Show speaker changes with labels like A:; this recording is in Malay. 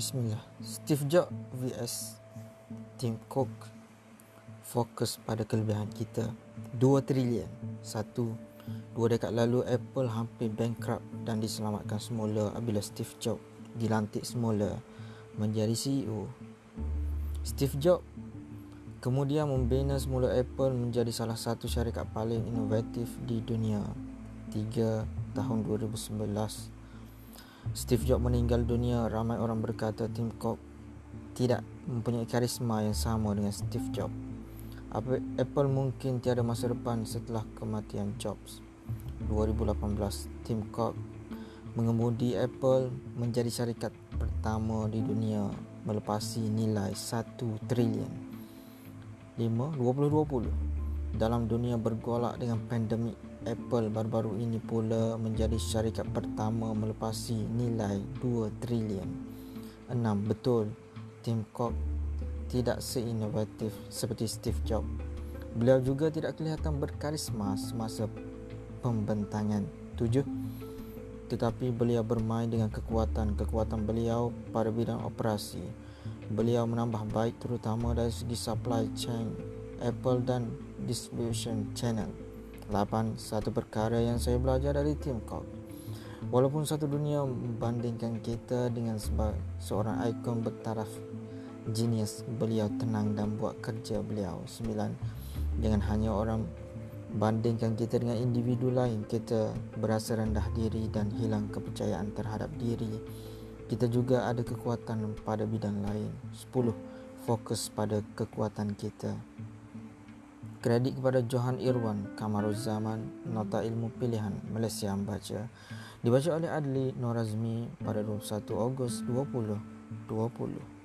A: Bismillah. Steve Jobs vs Tim Cook. Fokus pada kelebihan kita. 2 trilion. Satu. Dua dekad lalu Apple hampir bankrupt dan diselamatkan semula apabila Steve Jobs dilantik semula menjadi CEO. Steve Jobs kemudian membina semula Apple menjadi salah satu syarikat paling inovatif di dunia. 3 tahun 2019 Steve Jobs meninggal dunia, ramai orang berkata Tim Cook tidak mempunyai karisma yang sama dengan Steve Jobs. Apple mungkin tiada masa depan setelah kematian Jobs. 2018, Tim Cook mengemudi Apple menjadi syarikat pertama di dunia melepasi nilai 1 trilion. 5. 2020 Dalam dunia bergolak dengan pandemik Apple baru-baru ini pula menjadi syarikat pertama melepasi nilai 2 trilion. 6. Betul, Tim Cook tidak seinovatif seperti Steve Jobs. Beliau juga tidak kelihatan berkarisma semasa pembentangan. 7. Tetapi beliau bermain dengan kekuatan-kekuatan beliau pada bidang operasi. Beliau menambah baik terutama dari segi supply chain Apple dan distribution channel. 8. Satu perkara yang saya belajar dari Tim Cook Walaupun satu dunia membandingkan kita dengan seorang ikon bertaraf genius Beliau tenang dan buat kerja beliau 9. Jangan hanya orang bandingkan kita dengan individu lain Kita berasa rendah diri dan hilang kepercayaan terhadap diri Kita juga ada kekuatan pada bidang lain 10. Fokus pada kekuatan kita Kredit kepada Johan Irwan, Kamaruzaman, Nota Ilmu Pilihan, Malaysia Membaca. Dibaca oleh Adli Norazmi pada 21 Ogos 2020.